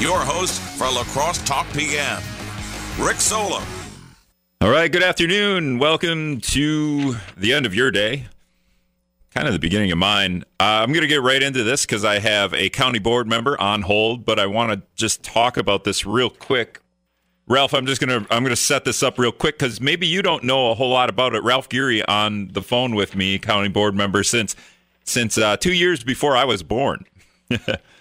your host for La Crosse Talk PM, Rick Solo. All right, good afternoon. Welcome to the end of your day, kind of the beginning of mine. Uh, I'm going to get right into this because I have a county board member on hold, but I want to just talk about this real quick. Ralph, I'm just gonna I'm gonna set this up real quick because maybe you don't know a whole lot about it. Ralph Geary on the phone with me, county board member since since uh, two years before I was born.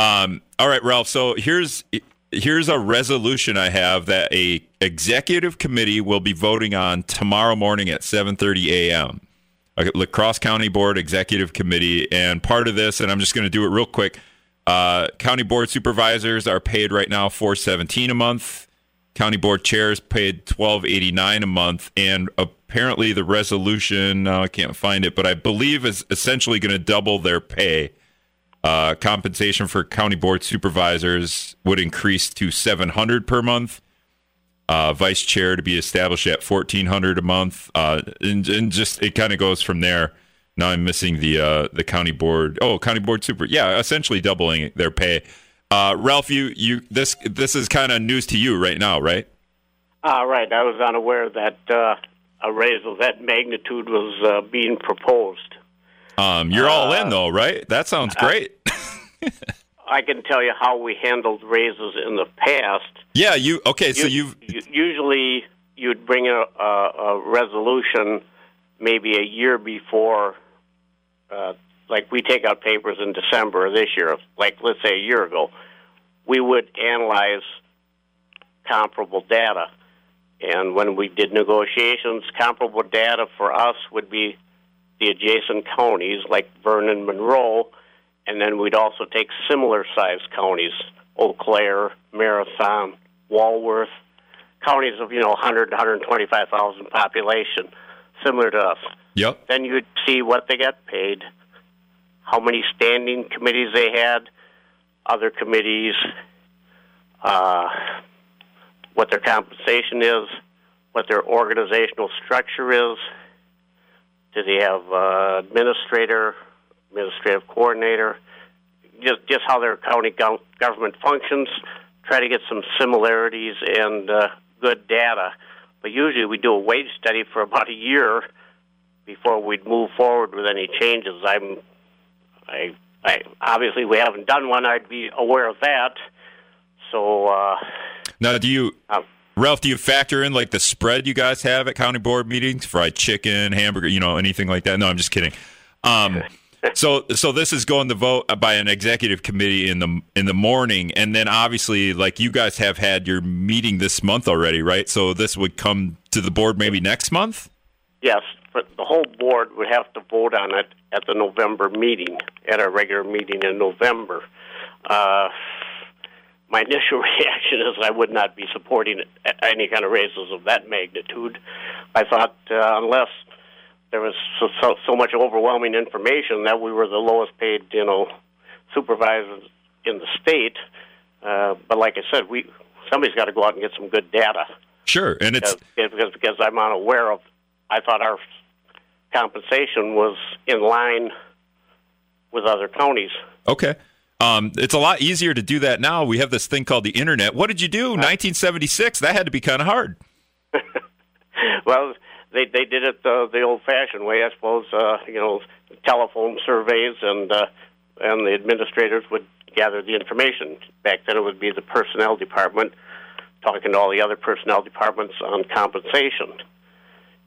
um, all right, Ralph. So here's here's a resolution I have that a executive committee will be voting on tomorrow morning at 7:30 a.m. A La County Board Executive Committee, and part of this, and I'm just going to do it real quick. Uh, county board supervisors are paid right now 417 a month. County board chairs paid 1289 a month, and apparently the resolution uh, I can't find it, but I believe is essentially going to double their pay. Uh, compensation for county board supervisors would increase to 700 per month. Uh, vice chair to be established at 1400 a month, uh, and, and, just it kind of goes from there. Now I'm missing the uh, the county board. Oh, county board super. Yeah, essentially doubling their pay. Uh, Ralph, you you this this is kind of news to you right now, right? Uh, right. I was unaware that uh, a raise of that magnitude was uh, being proposed. Um, you're all in though, right? That sounds great. I can tell you how we handled raises in the past. yeah, you okay? So You- you've you- usually you'd bring a, a, a resolution maybe a year before. Uh, like we take out papers in December of this year. Like let's say a year ago, we would analyze comparable data, and when we did negotiations, comparable data for us would be the adjacent counties like Vernon, Monroe, and then we'd also take similar sized counties, Eau Claire, Marathon, Walworth, counties of, you know, 100 125,000 population, similar to us. yep. Then you'd see what they got paid, how many standing committees they had, other committees, uh, what their compensation is, what their organizational structure is. Do they have uh, administrator, administrative coordinator? Just just how their county gov- government functions. Try to get some similarities and uh, good data. But usually we do a wage study for about a year before we'd move forward with any changes. I'm, I, I obviously we haven't done one. I'd be aware of that. So uh, Now, do you, um, Ralph? Do you factor in like the spread you guys have at county board meetings? Fried chicken, hamburger, you know, anything like that? No, I'm just kidding. Um, so, so this is going to vote by an executive committee in the in the morning, and then obviously, like you guys have had your meeting this month already, right? So this would come to the board maybe next month. yes, but the whole board would have to vote on it at the November meeting, at our regular meeting in November. Uh, my initial reaction is I would not be supporting any kind of raises of that magnitude. I thought uh, unless there was so, so, so much overwhelming information that we were the lowest paid, you know, supervisors in the state. Uh, but like I said, we somebody's got to go out and get some good data Sure, and it's because, because because I'm unaware of. I thought our compensation was in line with other counties. okay. Um, it's a lot easier to do that now. We have this thing called the internet. What did you do? 1976. That had to be kind of hard. well, they they did it the, the old-fashioned way, I suppose. Uh, you know, telephone surveys, and uh, and the administrators would gather the information. Back then, it would be the personnel department talking to all the other personnel departments on compensation,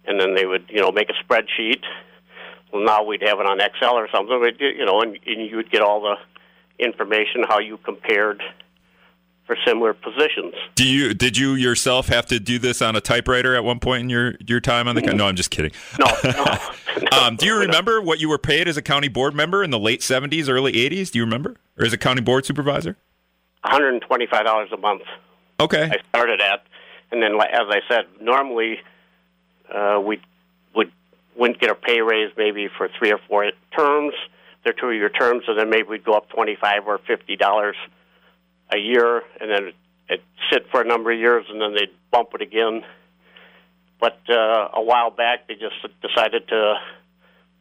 and then they would you know make a spreadsheet. Well, now we'd have it on Excel or something. But, you know, and, and you would get all the information how you compared for similar positions. Do you did you yourself have to do this on a typewriter at one point in your your time on the? No, I'm just kidding. No, no. no. Um, do you remember what you were paid as a county board member in the late 70s, early 80s? Do you remember, or as a county board supervisor? $125 a month. Okay. I started at, and then as I said, normally uh, we would wouldn't get a pay raise maybe for three or four terms. They're two-year terms, and then maybe we'd go up twenty-five or fifty dollars a year, and then it it'd sit for a number of years, and then they'd bump it again. But uh, a while back, they just decided to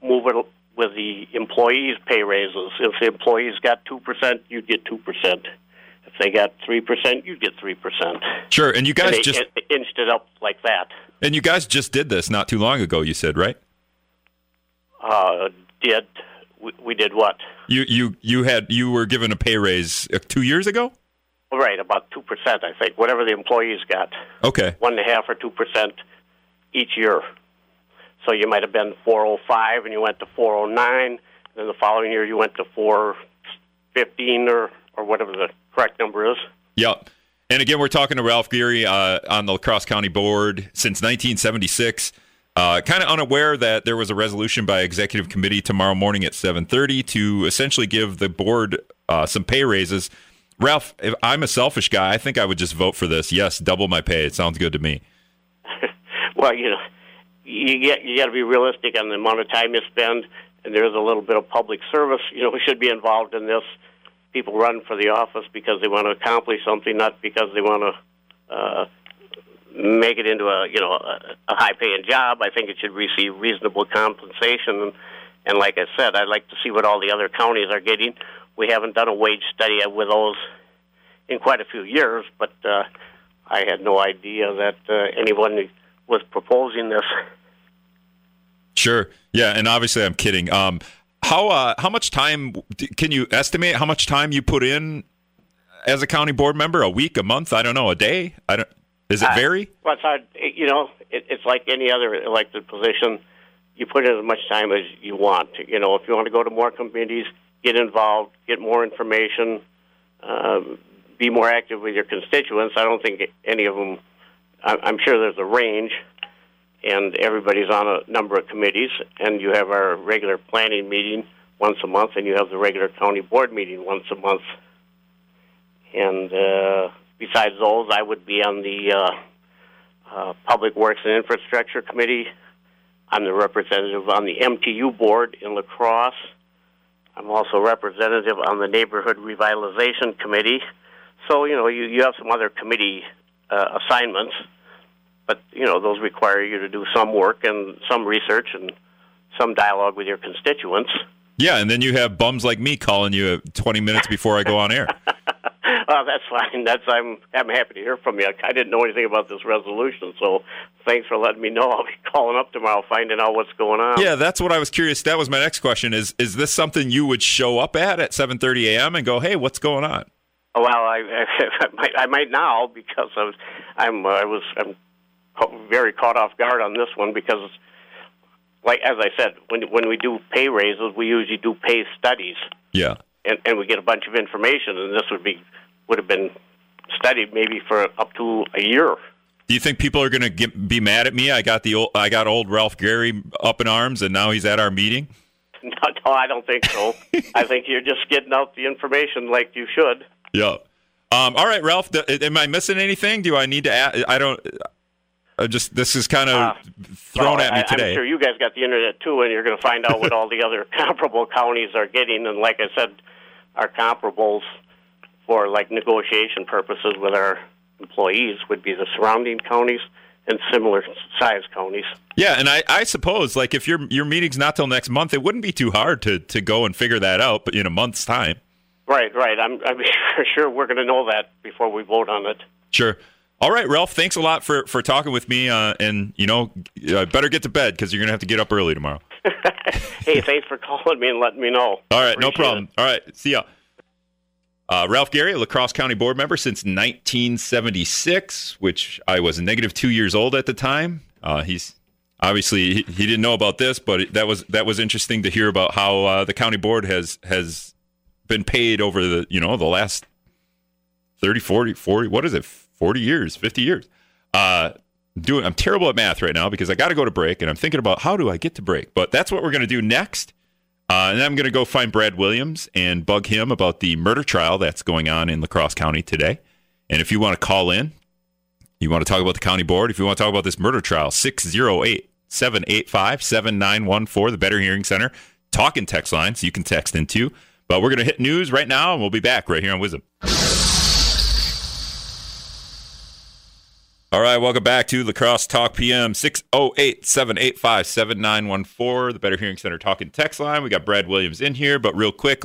move it with the employees' pay raises. If the employees got two percent, you'd get two percent. If they got three percent, you'd get three percent. Sure, and you guys and they just in- inched it up like that. and you guys just did this not too long ago. You said right? Uh, did we, we did what? You you you had you were given a pay raise uh, two years ago. Right, about two percent, I think. Whatever the employees got, Okay, one and a half or two percent each year. So you might have been four oh five, and you went to four oh nine. and Then the following year, you went to four fifteen, or or whatever the correct number is. Yep. And again, we're talking to Ralph Geary uh, on the La Crosse County Board since 1976. Uh, kind of unaware that there was a resolution by executive committee tomorrow morning at 7:30 to essentially give the board uh, some pay raises. Ralph, if I'm a selfish guy, I think I would just vote for this. Yes, double my pay. It sounds good to me. Well, you know, you get you got to be realistic on the amount of time you spend, and there's a little bit of public service. You know, we should be involved in this. People run for the office because they want to accomplish something, not because they want to uh, make it into a you know a, a high-paying job. I think it should receive reasonable compensation, and, and like I said, I'd like to see what all the other counties are getting. We haven't done a wage study with those in quite a few years, but uh, I had no idea that uh, anyone was proposing this. Sure. Yeah, and obviously I'm kidding. Um, how uh, how much time can you estimate how much time you put in as a county board member? A week, a month? I don't know. A day? I don't. Does it vary? Well, it's hard. It, you know, it, it's like any other elected position. You put in as much time as you want. You know, if you want to go to more committees, get involved, get more information, um, be more active with your constituents. I don't think any of them. I'm sure there's a range, and everybody's on a number of committees. And you have our regular planning meeting once a month, and you have the regular county board meeting once a month. And uh, besides those, I would be on the uh, uh, Public Works and Infrastructure Committee. I'm the representative on the MTU board in La Crosse. I'm also representative on the Neighborhood Revitalization Committee. So, you know, you, you have some other committee uh, assignments, but, you know, those require you to do some work and some research and some dialogue with your constituents. Yeah, and then you have bums like me calling you 20 minutes before I go on air. Uh, that's fine. That's I'm I'm happy to hear from you. I didn't know anything about this resolution, so thanks for letting me know. I'll be calling up tomorrow, finding out what's going on. Yeah, that's what I was curious. That was my next question. Is is this something you would show up at at 7:30 a.m. and go, "Hey, what's going on?" Well, I, I might I might now because I was I'm uh, I was I'm very caught off guard on this one because, like as I said, when when we do pay raises, we usually do pay studies, Yeah. and and we get a bunch of information, and this would be would have been studied maybe for up to a year. Do you think people are going to be mad at me? I got the old, I got old Ralph Geary up in arms, and now he's at our meeting. No, no, I don't think so. I think you're just getting out the information like you should. Yeah. Um, all right, Ralph. am I missing anything? Do I need to? Add, I don't. I just this is kind of Uh, thrown Well, at me I, today. I'm sure you guys got the internet too, and you're going to find out what all the other comparable counties are getting. And like I said, our comparables for like negotiation purposes with our employees would be the surrounding counties and similar size counties. Yeah, and I, I suppose like if your your meeting's not till next month, it wouldn't be too hard to to go and figure that out, but in a month's time. Right, right. I'm, I'm sure we're going to know that before we vote on it. Sure. All right, Ralph. Thanks a lot for for talking with me. Uh, and you know, uh, better get to bed because you're gonna have to get up early tomorrow. hey, thanks for calling me and letting me know. All right, no problem. it. All right, see ya. Uh, Ralph Geary, a La Crosse County board member since 1976, which I was negative two years old at the time. Uh, he's obviously he, he didn't know about this, but that was that was interesting to hear about how uh, the county board has has been paid over the you know the last 30, 40, 40 what is it, 40 years, 50 years. Uh, doing I'm terrible at math right now because I got to go to break and I'm thinking about how do I get to break. But that's what we're going to do next. Uh, and I'm going to go find Brad Williams and bug him about the murder trial that's going on in La Crosse County today. And if you want to call in, you want to talk about the county board, if you want to talk about this murder trial, 608 785 7914, the Better Hearing Center, talking text lines you can text into. But we're going to hit news right now and we'll be back right here on Wisdom. All right, welcome back to La Crosse Talk PM 608 785 7914, the Better Hearing Center talking text line. We got Brad Williams in here, but real quick,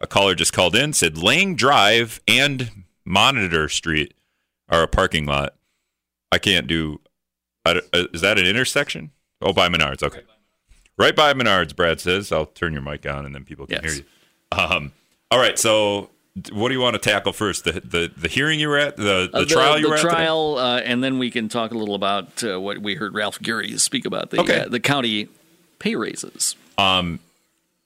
a caller just called in, said Lang Drive and Monitor Street are a parking lot. I can't do. I uh, is that an intersection? Oh, by Menards. Okay, right by Menards. Brad says. I'll turn your mic on and then people can Yes. hear you. Um. All right. So, what do you want to tackle first? The the, the hearing you were at, the the Uh, trial you the were at. today? trial, uh, and then we can talk a little about uh, what we heard Ralph Geary speak about the Okay. uh, the county pay raises. Um,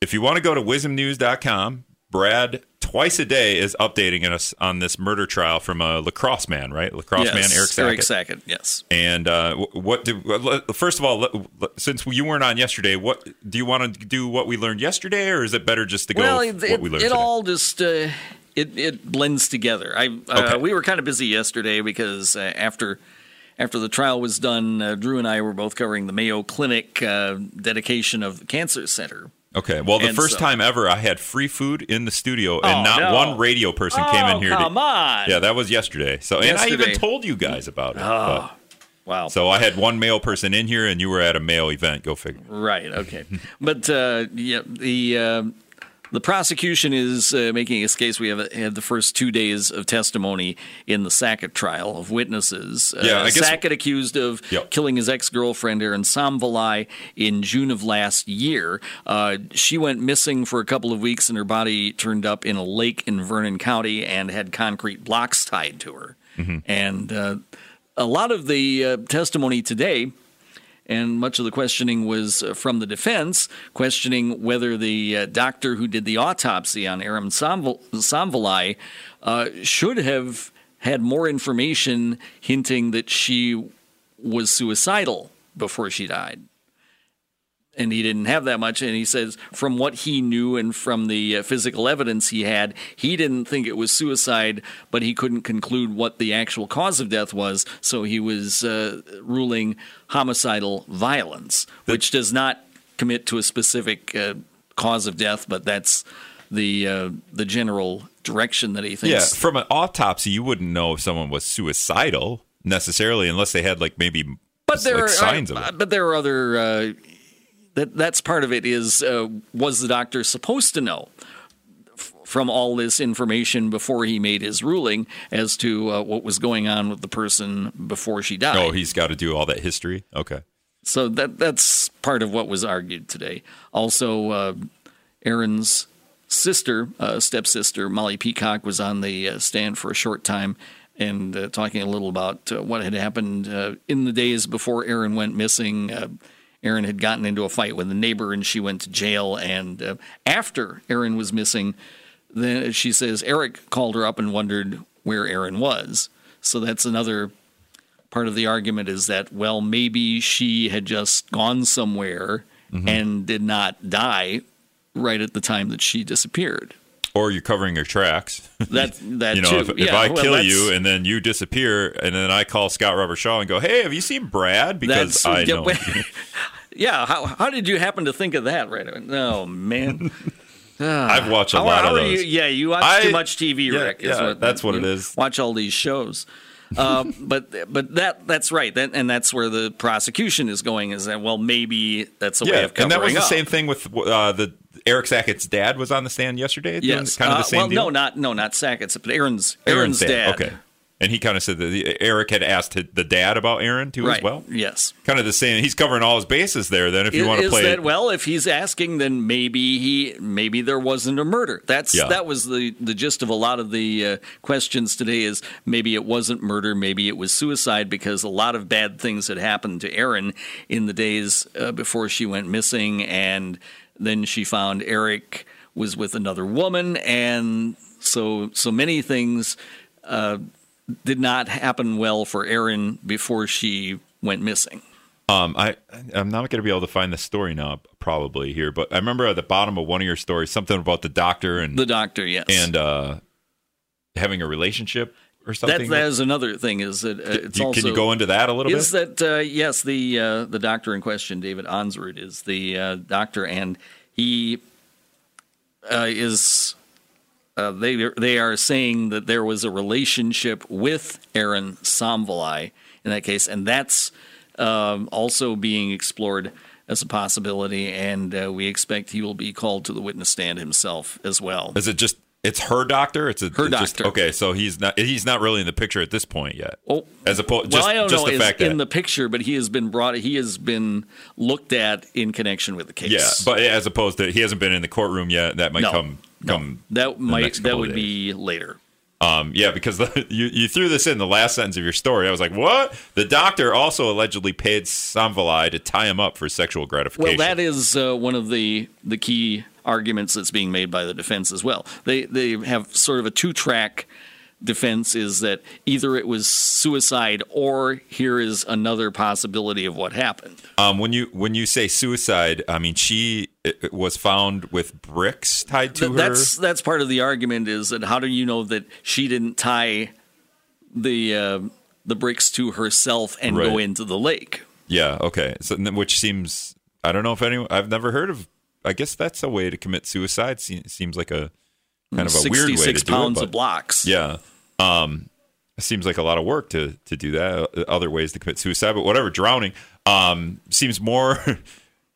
If you want to go to wizmnews.com, Brad twice a day is updating us on this murder trial from a lacrosse man, right? La Crosse yes, man Eric Sackett. Eric Sackett, yes. And uh, what did first of all, since you weren't on yesterday, what do you want to do? What we learned yesterday, or is it better just to go well, it, what we learned it today? all just uh, it it blends together. I uh, Okay. we were kind of busy yesterday because uh, after after the trial was done, uh, Drew and I were both covering the Mayo Clinic uh, dedication of the cancer center. okay. Well, the and first so- time ever, I had free food in the studio, and Oh, not no. one radio person came in Oh, here. to- come on! Yeah, that was yesterday. So, and I even told you guys about it. but- wow. so I had one male person in here, and you were at a male event. Go figure. Right. Okay. but uh, yeah, the uh, the prosecution is uh, making its case. We have had the first two days of testimony in the Sackett trial of witnesses. Uh, Yeah, I guess- Sackett accused of Yep. killing his ex girlfriend Erin Samvalai in June of last year. Uh, she went missing for a couple of weeks, and her body turned up in a lake in Vernon County and had concrete blocks tied to her. And uh, a lot of the uh, testimony today and much of the questioning was uh, from the defense, questioning whether the uh, doctor who did the autopsy on Aram Samval- Samvalai uh, should have had more information hinting that she was suicidal before she died. And he didn't have that much. And he says, from what he knew and from the uh, physical evidence he had, he didn't think it was suicide, but he couldn't conclude what the actual cause of death was. So he was uh, ruling homicidal violence, which does not commit to a specific uh, cause of death, but that's the uh, the general direction that he thinks. Yeah, from an autopsy, you wouldn't know if someone was suicidal necessarily, unless they had like maybe but there like are signs of it. but there are other uh, that that's part of it is uh, was the doctor supposed to know f- from all this information before he made his ruling as to uh, what was going on with the person before she died Oh, he's got to do all that history. Okay. so that that's part of what was argued today. Also, uh, Erin's sister, uh, stepsister Molly Peacock, was on the uh, stand for a short time and uh, talking a little about uh, what had happened uh, in the days before Erin went missing. Erin had gotten into a fight with a neighbor and she went to jail. And uh, after Erin was missing, then she says Eric called her up and wondered where Erin was. So that's another part of the argument is that well maybe she had just gone somewhere Mm-hmm. and did not die right at the time that she disappeared Or you're covering your tracks. that that you know, too if, if Yeah, I well, kill that's- you and then you disappear, and then I call Scott Robert Shaw and go, "Hey, have you seen Brad?" Because that's I yeah, know. yeah how, how did you happen to think of that right away? oh man I've watched a How- lot how of those. you- yeah you watch I- too much tv yeah, rick is yeah, that's what it is. watch all these shows um, but but that that's right that, and that's where the prosecution is going is that well maybe that's a way of covering and that was the up. same thing with uh, the Eric Sackett's dad was on the stand yesterday. Yes, kind of the Uh, same well, deal. no, not no, not Sackett's, but Erin's Erin's, dad. Okay, and he kind of said that the, Eric had asked the dad about Erin too right? as well. Yes. Kind of the same. He's covering all his bases there. Then, if you Is- want to play, that well? If he's asking, then maybe he maybe there wasn't a murder. That's Yeah. that was the the gist of a lot of the uh, questions today. Is maybe it wasn't murder, maybe it was suicide because a lot of bad things had happened to Erin in the days uh, before she went missing, and then she found Eric was with another woman, and so so many things. Uh, did not happen well for Erin before she went missing. Um, I I'm not going to be able to find the story now, probably here, but I remember at the bottom of one of your stories something about the doctor and The doctor, yes, and uh, having a relationship or That, something. that is another thing. Is that uh, it's You- also can you go into that a little is bit? that uh, yes the uh, the doctor in question, David Onsrud, is the uh, doctor, and he uh, is. Uh, they they are saying that there was a relationship with Erin Samvalai in that case, and that's um, also being explored as a possibility. And uh, we expect he will be called to the witness stand himself as well. Is it just It's her doctor. It's a Her it's just- doctor. okay, so he's not he's not really in the picture at this point yet. Oh, As opposed, well, just, I don't just know the fact in the picture, but he has been brought. He has been looked at in connection with the case. yeah, but as opposed to he hasn't been in the courtroom yet. That might no, come no. come that might that would be later. Um, yeah, because the, you you threw this in the last sentence of your story. I was like, what? The doctor also allegedly paid Samvalai to tie him up for sexual gratification. Well, that is uh, one of the the key arguments that's being made by the defense as well. They they have sort of a two track defense is that either it was suicide or here is another possibility of what happened. um, when you when you say suicide, I mean she it, it was found with bricks tied to Th- her. that's that's part of the argument is that how do you know that she didn't tie the uh, the bricks to herself and go into the lake? Yeah. Okay. So, which seems I don't know if anyone I've never heard of. I guess that's a way to commit suicide. Se- Seems like a kind of a weird way to do it. pounds but- of blocks. Yeah. Um, it seems like a lot of work to to do that. Uh, Other ways to commit suicide, but whatever. Drowning um, seems more.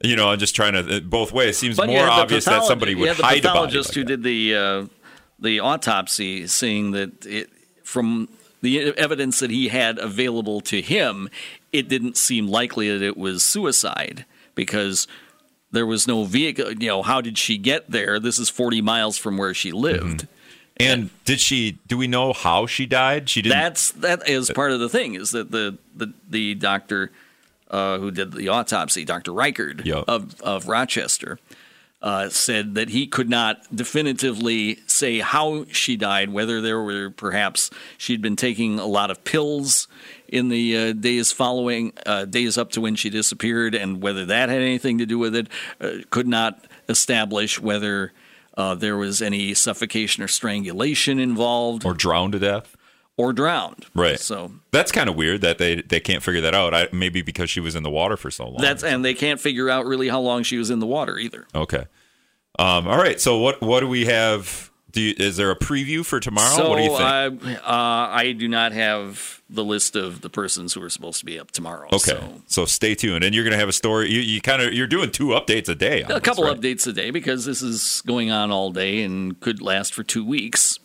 You know, I'm just trying to both ways. Seems But more the obvious that somebody would the hide a body. pathologist who did the uh, the autopsy, seeing that it, from the evidence that he had available to him, it didn't seem likely that it was suicide because there was no vehicle. You know, how did she get there? This is 40 miles from where she lived. And did she? Do we know how she died? She didn't. That's that is part of the thing is that the the the doctor uh, who did the autopsy, Dr. Reichard Yep. of of Rochester, uh, said that he could not definitively say how she died, whether there were perhaps she'd been taking a lot of pills in the uh, days following, uh, days up to when she disappeared, and whether that had anything to do with it. Uh, could not establish whether. Uh, there was any suffocation or strangulation involved, or drowned to death. or drowned. Right. So That's kind of weird that they they can't figure that out. I, maybe because she was in the water for so long. that's and they can't figure out really how long she was in the water either. okay. Um, all right. So what what do we have? Do you, is there a preview for tomorrow? So what do you think? uh, uh, I do not have the list of the persons who are supposed to be up tomorrow. Okay, So. so. stay tuned, and you're going to have a story. You, you kind of you're doing two updates a day. A this, couple right? updates a day because this is going on all day and could last for two weeks.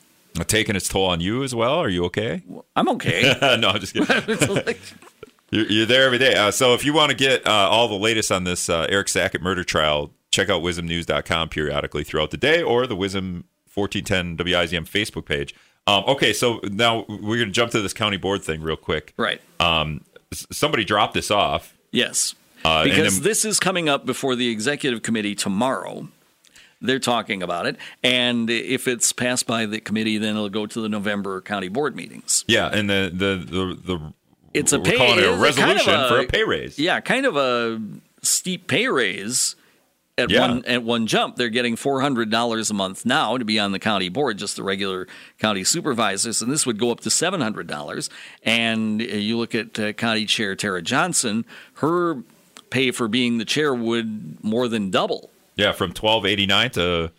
taking its toll on you as well. Are you okay? I'm okay. no, I'm just kidding. You're, you're there every day. Uh, so if you want to get uh, all the latest on this uh, Eric Sackett murder trial, check out wizmnews.com periodically throughout the day or the Wisdom 1410 WIZM Facebook page. Um, okay, so now we're going to jump to this county board thing real quick. right. Um, somebody dropped this off. Yes. Uh, because then- this is coming up before the executive committee tomorrow. They're talking about it. And if it's passed by the committee, then it'll go to the November county board meetings. Yeah, and the the the, the It's a pay calling it a it's kind of resolution a- for a pay raise. Yeah, kind of a steep pay raise at Yeah. one at one jump. They're getting four hundred dollars a month now to be on the county board, just the regular county supervisors, and this would go up to seven hundred dollars. And uh, you look at uh, County Chair Tara Johnson, her pay for being the chair would more than double. Yeah, from twelve eighty nine to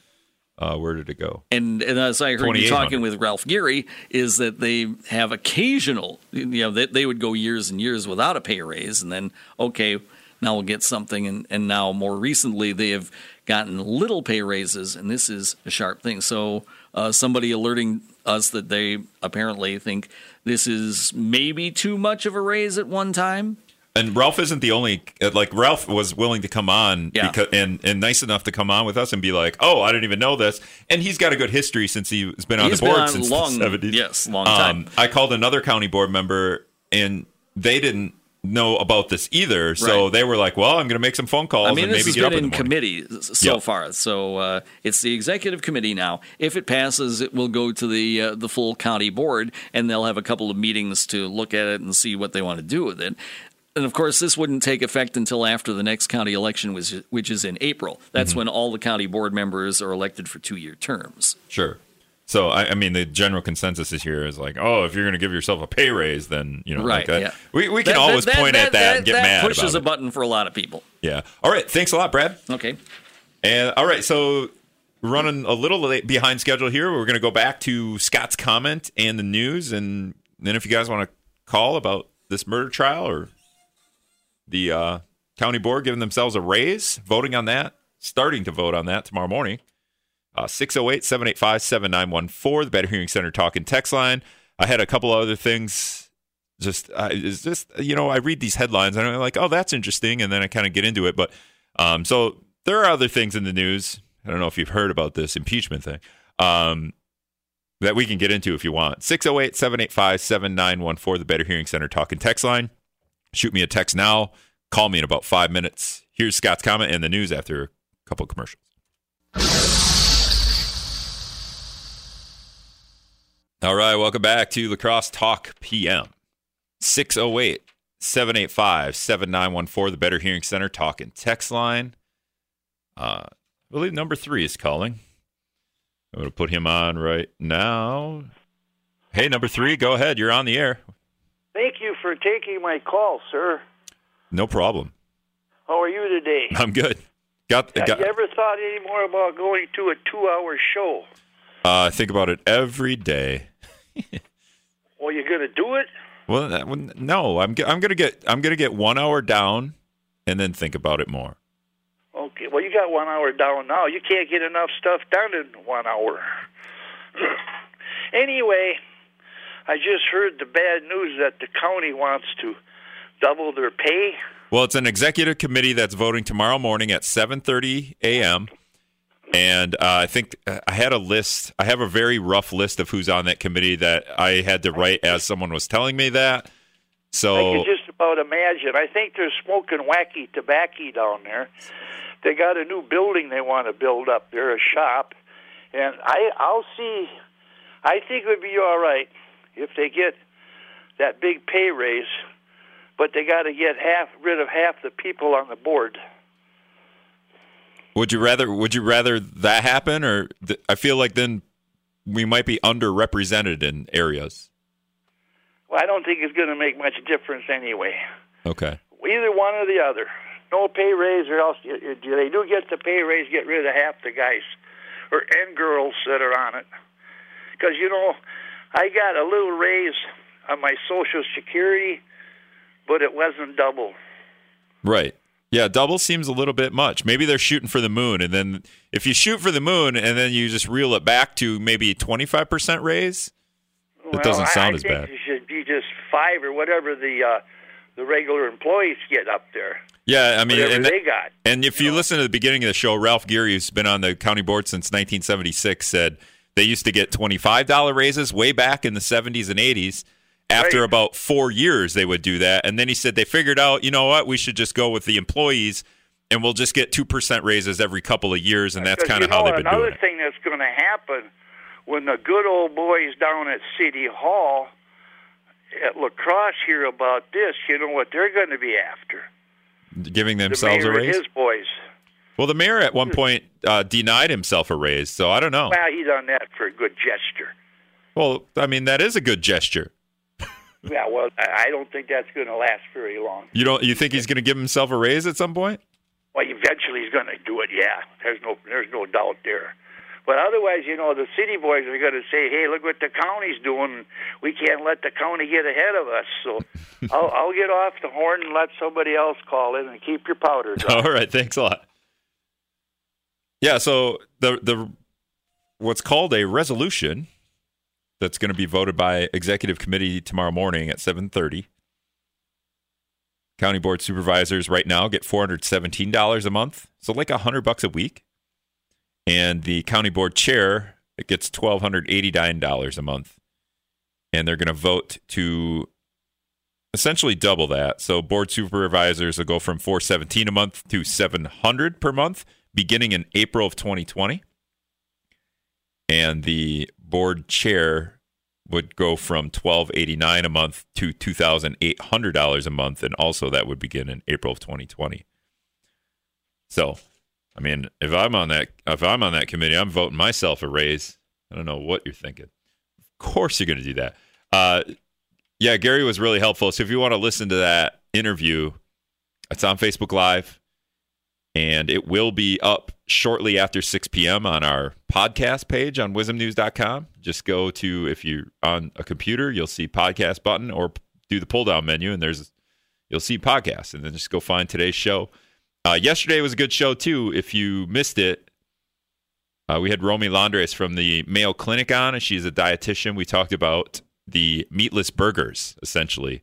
uh, where did it go? And, and as I heard you 2800. talking with Ralph Geary, is that they have occasional, you know, they, they would go years and years without a pay raise, and then okay, now we'll get something, and, and now more recently they have gotten little pay raises, and this is a sharp thing. So uh, somebody alerting us that they apparently think this is maybe too much of a raise at one time. And Ralph isn't the only like Ralph was willing to come on Yeah. because and and nice enough to come on with us and be like, "Oh, I didn't even know this." And he's got a good history since he's been on He's the board on since long- the 70s. yes, long time. Um, I called another county board member and they didn't know about this either. So Right. they were like, "Well, I'm going to make some phone calls I mean, and this maybe has get up been in in the morning." committee so Yep. far. So uh, it's the executive committee now. If it passes, it will go to the uh, the full county board, and they'll have a couple of meetings to look at it and see what they want to do with it. And of course, this wouldn't take effect until after the next county election, which is, which is in April. That's Mm-hmm. when all the county board members are elected for two year terms. Sure. So I, I mean, the general consensus is here is like, "Oh, if you're going to give yourself a pay raise, then you know, Right, like that." yeah. We we can That- always that- point at that, and get mad at that mad pushes a it. button for a lot of people. Yeah. All right. Thanks a lot, Brad. Okay. And all right, so running a little late behind schedule here. We're going to go back to Scott's comment and the news, and then if you guys want to call about this murder trial or the uh, county board giving themselves a raise, voting on that, starting to vote on that tomorrow morning, 608 785 7914, the Better Hearing Center talking text line. I had a couple other things. Just, uh, it's just, you know, I read these headlines and I'm like, oh, that's interesting. And then I kind of get into it. But um, so there are other things in the news. I don't know if you've heard about this impeachment thing um, that we can get into if you want. 608 785 7914, the Better Hearing Center talking text line. Shoot me a text now. Call me in about five minutes. Here's Scott's comment and the news after a couple commercials. All right, welcome back to La Crosse Talk PM. 608 785 7914, the Better Hearing Center talking text line. Uh, I believe number three is calling. I'm going to put him on right now. Hey, number three, go ahead. You're on the air. Thank you for taking my call, sir. No problem. How are you today? I'm good. Got, Have got you ever thought any more about going to a two-hour show? uh, I think about it every day. Well, you're gonna do it? Well, that, no, I'm I'm gonna get I'm gonna get one hour down, and then think about it more. Okay. Well, you got one hour down now. You can't get enough stuff done in one hour. anyway, I just heard the bad news that the county wants to double their pay. Well, it's an executive committee that's voting tomorrow morning at 7:30 a.m. And uh, I think uh, I had a list. I have a very rough list of who's on that committee that I had to write as someone was telling me that. So I can just about imagine. I think they're smoking wacky tobacco down there. They got a new building they want to build up They're a shop, and I I'll see. I think it would be all right if they get that big pay raise, but they got to get half rid of half the people on the board. Would you rather would you rather that happen, or th- I feel like then we might be underrepresented in areas. Well, I don't think it's going to make much difference anyway. Okay. Either one or the other. No pay raise, or else you- you- they do get the pay raise. Get rid of half the guys or and girls that are on it. Because you know, I got a little raise on my Social Security, but it wasn't double. Right. Yeah, double seems a little bit much. Maybe they're shooting for the moon, and then if you shoot for the moon and then you just reel it back to maybe twenty five percent raise, it Well, doesn't sound I as think bad. It should be just five or whatever the uh, the regular employees get up there. Yeah, I mean, and, they got. and if you listen to the beginning of the show, Ralph Geary, who's been on the county board since 1976, said they used to get twenty five dollar raises way back in the 70s and 80s. After Right. about four years, they would do that, and then he said they figured out, you know what, we should just go with the employees, and we'll just get two percent raises every couple of years, and that's kind of how they've been another doing it. thing that's going to happen when the good old boys down at City Hall at La Crosse hear about this, you know what they're going to be after? Giving The themselves a mayor and raise. his boys. Well, the mayor at one point uh, denied himself a raise, so I don't know. Well, he done that for a good gesture. Well, I mean that is a good gesture. Yeah, well, I don't think that's going to last very long. You don't? You think he's going to give himself a raise at some point? Well, eventually he's going to do it. Yeah, there's no there's no doubt there. But otherwise, you know, the city boys are going to say, "Hey, look what the county's doing. We can't let the county get ahead of us." So, I'll, I'll get off the horn and let somebody else call in and keep your powder dry. All right, thanks a lot. Yeah, so the the what's called a resolution that's going to be voted by executive committee tomorrow morning at 7:30. County board supervisors right now get $417 a month, so like 100 bucks a week. And the county board chair it gets $1289 a month. And they're going to vote to essentially double that. So board supervisors will go from 417 a month to 700 per month beginning in April of 2020. And the board chair would go from 1289 a month to $2800 a month and also that would begin in April of 2020. So, I mean, if I'm on that if I'm on that committee, I'm voting myself a raise. I don't know what you're thinking. Of course you're going to do that. Uh, yeah, Geary was really helpful. So if you want to listen to that interview, it's on Facebook Live and it will be up shortly after 6 p.m. on our podcast page on wizmnews.com. Just go to, if you're on a computer, you'll see podcast button or do the pull down menu and there's, you'll see podcast and then just go find today's show. Uh, yesterday was a good show too. If you missed it, Uh, we had Romy Landres from the Mayo Clinic on, and she's a dietitian. We talked about the meatless burgers, essentially,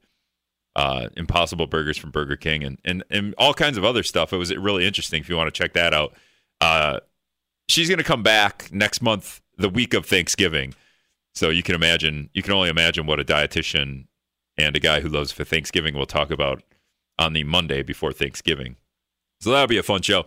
uh, Impossible Burgers from Burger King, and, and and all kinds of other stuff. It was really interesting. If you want to check that out, uh, she's going to come back next month, the week of Thanksgiving. So you can imagine, you can only imagine what a dietitian and a guy who loves for Thanksgiving will talk about on the Monday before Thanksgiving. So that'll be a fun show.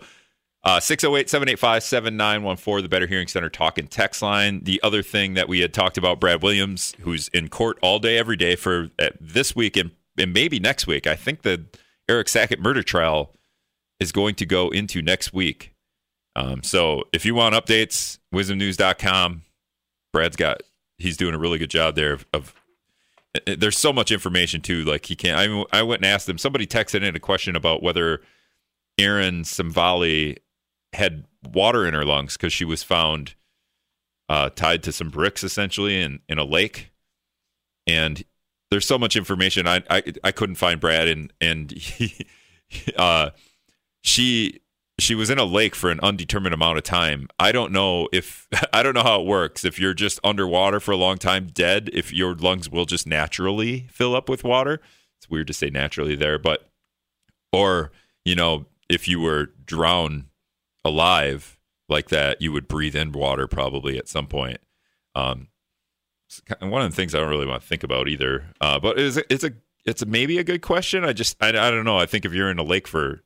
Uh, 608 785 7914, the Better Hearing Center talk and text line. The other thing that we had talked about, Brad Williams, who's in court all day, every day for uh, this week and, and maybe next week. I think the Eric Sackett murder trial is going to go into next week. Um, so if you want updates, wizmnews.com. Brad's got, he's doing a really good job there of, of there's so much information too. Like he can't. I mean, I went and asked him. Somebody texted in a question about whether Erin Cimvalli had water in her lungs because she was found uh, tied to some bricks essentially in, in a lake. And there's so much information. I I, I couldn't find Brad and and he, uh, she she was in a lake for an undetermined amount of time. I don't know if I don't know how it works. If you're just underwater for a long time, dead, if your lungs will just naturally fill up with water. It's weird to say naturally there, but or you know if you were drowned alive like that, you would breathe in water probably at some point. Um, one of the things I don't really want to think about either. Uh, but it's a, it's a it's a, maybe a good question. I just I, I don't know. I think if you're in a lake for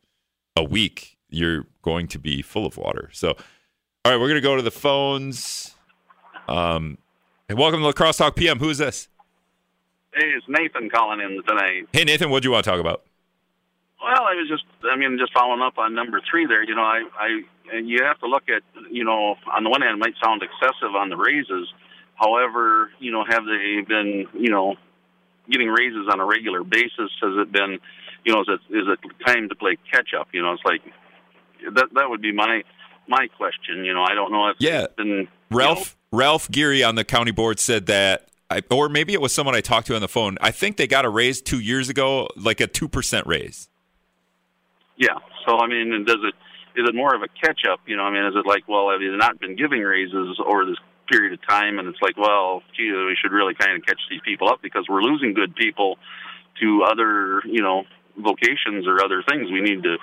a week, you're going to be full of water. So, all right, we're gonna go to the phones. Um, and welcome to La Crosse Talk PM. Who is this? Hey, it's Nathan calling in tonight. Hey, Nathan, what do you want to talk about? Well, I was just, I mean, just following up on number three there. You know, I, I, and you have to look at, you know, on the one hand, it might sound excessive on the raises. However, you know, have they been, you know, getting raises on a regular basis? Has it been, you know, is it is it time to play catch up? You know, it's like that. That would be my my question. You know, I don't know if yeah. Been, Ralph know, Ralph Geary on the county board said that. I, or maybe it was someone I talked to on the phone. I think they got a raise two years ago, like a two percent raise. Yeah. So I mean, does it is it more of a catch up? You know, I mean, is it like, well, have you not been giving raises over this period of time? And it's like, well, gee, we should really kind of catch these people up because we're losing good people to other, you know, vocations or other things. We need to,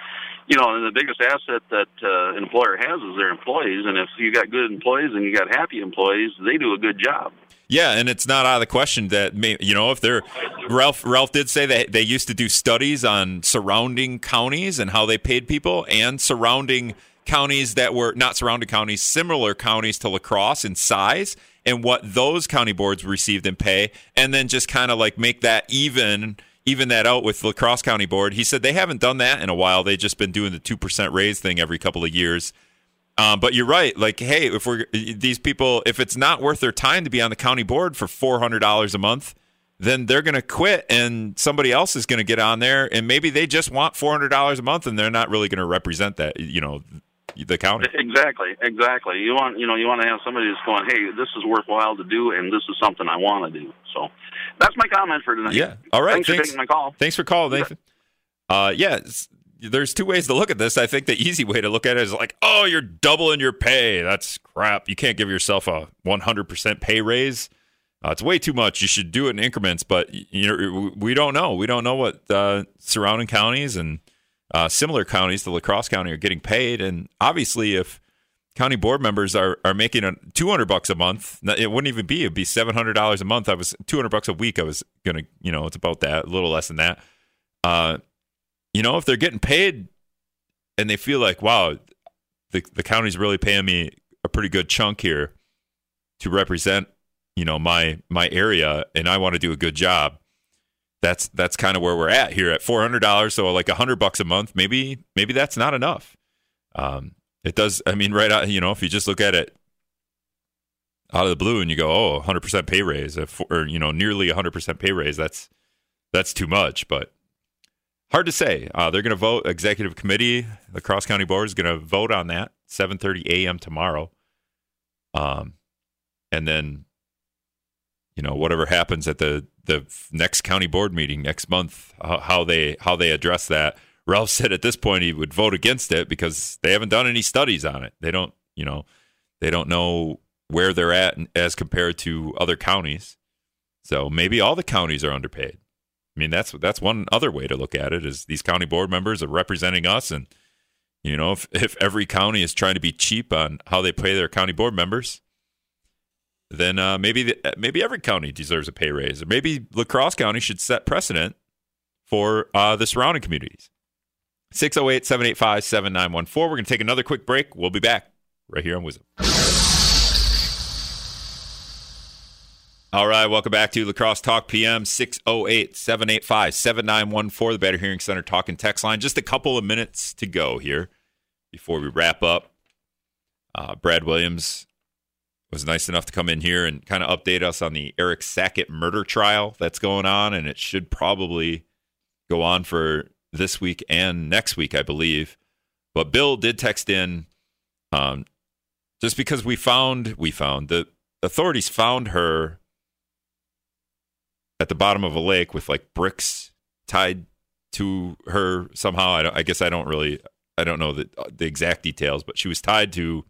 you know, and the biggest asset that uh, an employer has is their employees. And if you got good employees and you got happy employees, they do a good job. Yeah, and it's not out of the question that you know if they're Ralph Ralph did say that they used to do studies on surrounding counties and how they paid people and surrounding counties that were not surrounding counties, similar counties to lacrosse in size and what those county boards received in pay and then just kind of like make that even even that out with lacrosse County Board. He said they haven't done that in a while. They've just been doing the 2% raise thing every couple of years. Um, but you're right. Like, hey, if we're these people, if it's not worth their time to be on the county board for four hundred dollars a month, then they're going to quit, and somebody else is going to get on there, and maybe they just want four hundred dollars a month, and they're not really going to represent that, you know, the county. Exactly, exactly. You want, you know, you want to have somebody that's going, hey, this is worthwhile to do, and this is something I want to do. So that's my comment for tonight. Yeah. All right. Thanks, Thanks. for taking my call. Thanks for calling, Nathan. Uh, yeah, there's two ways to look at this. I think the easy way to look at it is like, oh, you're doubling your pay. That's crap. You can't give yourself a 100% pay raise. Uh, it's way too much. You should do it in increments, but you know we don't know. We don't know what uh, surrounding counties and uh, similar counties to La Crosse County are getting paid. And obviously, if county board members are, are making a 200 bucks a month, it wouldn't even be. It'd be 700 dollars a month. I was 200 bucks a week. I was gonna, you know, it's about that, a little less than that. Uh, you know, if they're getting paid and they feel like, wow, the the county's really paying me a pretty good chunk here to represent, you know, my my area, and I want to do a good job. That's that's kind of where we're at here at four hundred dollars, so like a hundred bucks a month. Maybe maybe that's not enough. Um, it does. I mean, right out. You know, if you just look at it out of the blue and you go, oh, 100% pay raise, or you know, nearly 100% pay raise, that's that's too much. But hard to say. Uh, they're going to vote. Executive committee, the Cross County Board is going to vote on that 7:30 a.m. tomorrow. Um, and then, you know, whatever happens at the the next county board meeting next month, how, how they how they address that. Ralph said at this point he would vote against it because they haven't done any studies on it. They don't, you know, They don't know where they're at as compared to other counties. So maybe all the counties are underpaid. I mean, that's that's one other way to look at it is these county board members are representing us and you know, if, if every county is trying to be cheap on how they pay their county board members, then uh, maybe the, maybe every county deserves a pay raise, or maybe La Crosse County should set precedent for uh, the surrounding communities. 608 785 7914. We're going to take another quick break. We'll be back right here on WIZM. All right, welcome back to La Crosse Talk PM 608 785 7914, the Better Hearing Center talk and text line. Just a couple of minutes to go here before we wrap up. Uh, Brad Williams was nice enough to come in here and kind of update us on the Eric Sackett murder trial that's going on, and it should probably go on for this week and next week, I believe. But Bill did text in um, just because we found, we found, the authorities found her at the bottom of a lake with like bricks tied to her somehow. I, I guess I don't really, I don't know the, the exact details, but she was tied to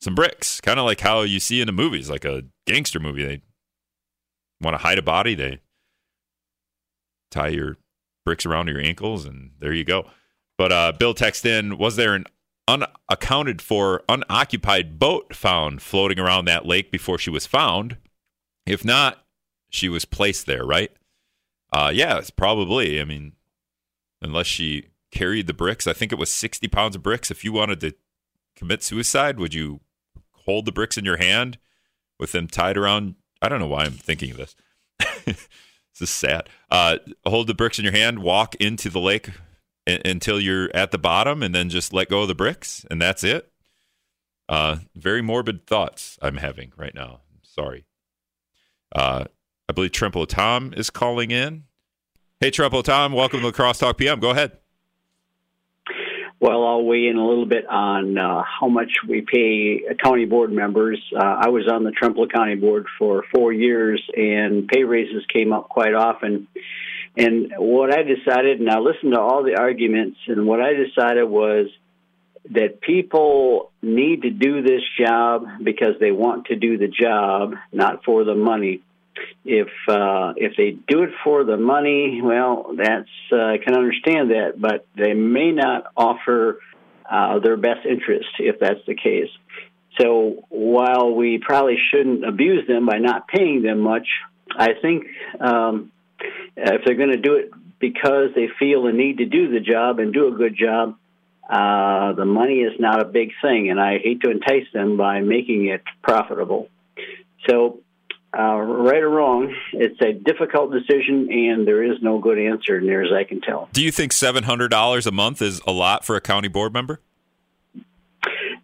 some bricks, kind of like how you see in the movies, like a gangster movie. They want to hide a body, they tie your bricks around your ankles, and there you go. But uh, Bill texted in, was there an unaccounted for unoccupied boat found floating around that lake before she was found? If not, she was placed there, right? Uh, yeah, it's probably. I mean, unless she carried the bricks, I think it was 60 pounds of bricks. If you wanted to commit suicide, would you hold the bricks in your hand with them tied around? I don't know why I'm thinking of this. this is sad. Uh, hold the bricks in your hand, walk into the lake until you're at the bottom, and then just let go of the bricks, and that's it. Uh, very morbid thoughts I'm having right now. sorry. Uh, I believe Trempealeau Tom is calling in. Hey, Trempealeau Tom, welcome to the Crosstalk PM. Go ahead. I'll weigh in a little bit on uh, how much we pay county board members. Uh, I was on the Trempealeau County Board for four years, and pay raises came up quite often. And what I decided, and I listened to all the arguments, and what I decided was that people need to do this job because they want to do the job, not for the money. If uh, if they do it for the money, well, that's uh, I can understand that, but they may not offer uh, their best interest if that's the case. So while we probably shouldn't abuse them by not paying them much, I think um, if they're going to do it because they feel a need to do the job and do a good job, uh, the money is not a big thing, and I hate to entice them by making it profitable. So uh, right or wrong, it's a difficult decision, and there is no good answer, near as I can tell. Do you think seven hundred dollars a month is a lot for a county board member?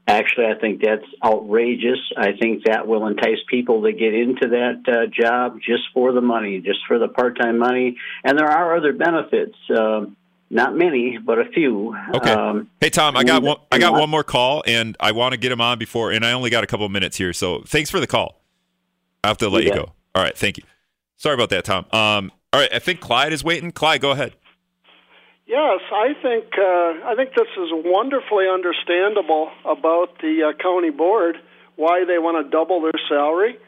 Actually, I think that's outrageous. I think that will entice people to get into that uh, job just for the money, just for the part-time money. And there are other benefits. Uh, not many, but a few. Okay. Um, hey Tom, I got one. I got one more call, and I want to get him on before. And I only got a couple of minutes here, so thanks for the call. I have to let you, you go. All right, thank you. Sorry about that, Tom. Um, all right, I think Clyde is waiting. Clyde, go ahead. Yes, I think uh, I think this is wonderfully understandable about the uh, county board why they want to double their salary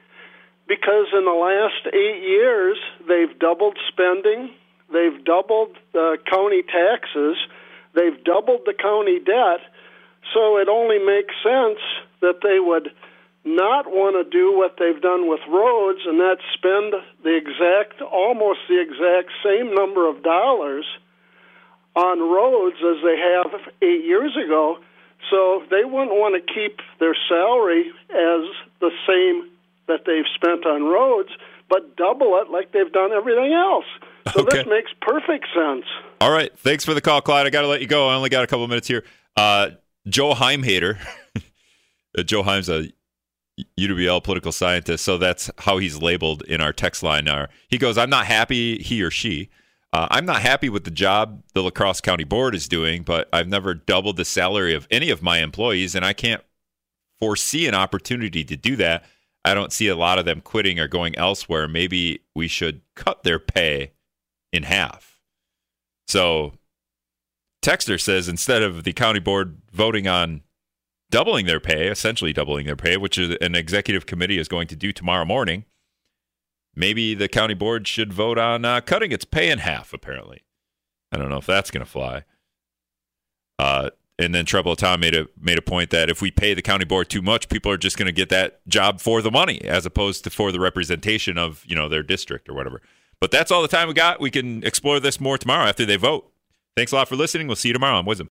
because in the last eight years they've doubled spending, they've doubled the county taxes, they've doubled the county debt. So it only makes sense that they would not want to do what they've done with roads, and that's spend the exact, almost the exact same number of dollars on roads as they have eight years ago. So they wouldn't want to keep their salary as the same that they've spent on roads, but double it like they've done everything else. So okay. this makes perfect sense. All right. Thanks for the call, Clyde. I got to let you go. I only got a couple minutes here. Uh, Joe Heimhater. Joe Heim's a UWL political scientist, so that's how he's labeled in our text line. Now he goes, "I'm not happy." He or she, uh, I'm not happy with the job the La Crosse County Board is doing, but I've never doubled the salary of any of my employees, and I can't foresee an opportunity to do that. I don't see a lot of them quitting or going elsewhere. Maybe we should cut their pay in half. So, Texter says instead of the county board voting on doubling their pay, essentially doubling their pay, which is an executive committee is going to do tomorrow morning, maybe the county board should vote on uh, cutting its pay in half. Apparently, I don't know if that's going to fly. Uh, and then Trouble Tom made a made a point that if we pay the county board too much, people are just going to get that job for the money as opposed to for the representation of you know their district or whatever. But that's all the time we got. We can explore this more tomorrow after they vote. Thanks a lot for listening. We'll see you tomorrow on WIZM.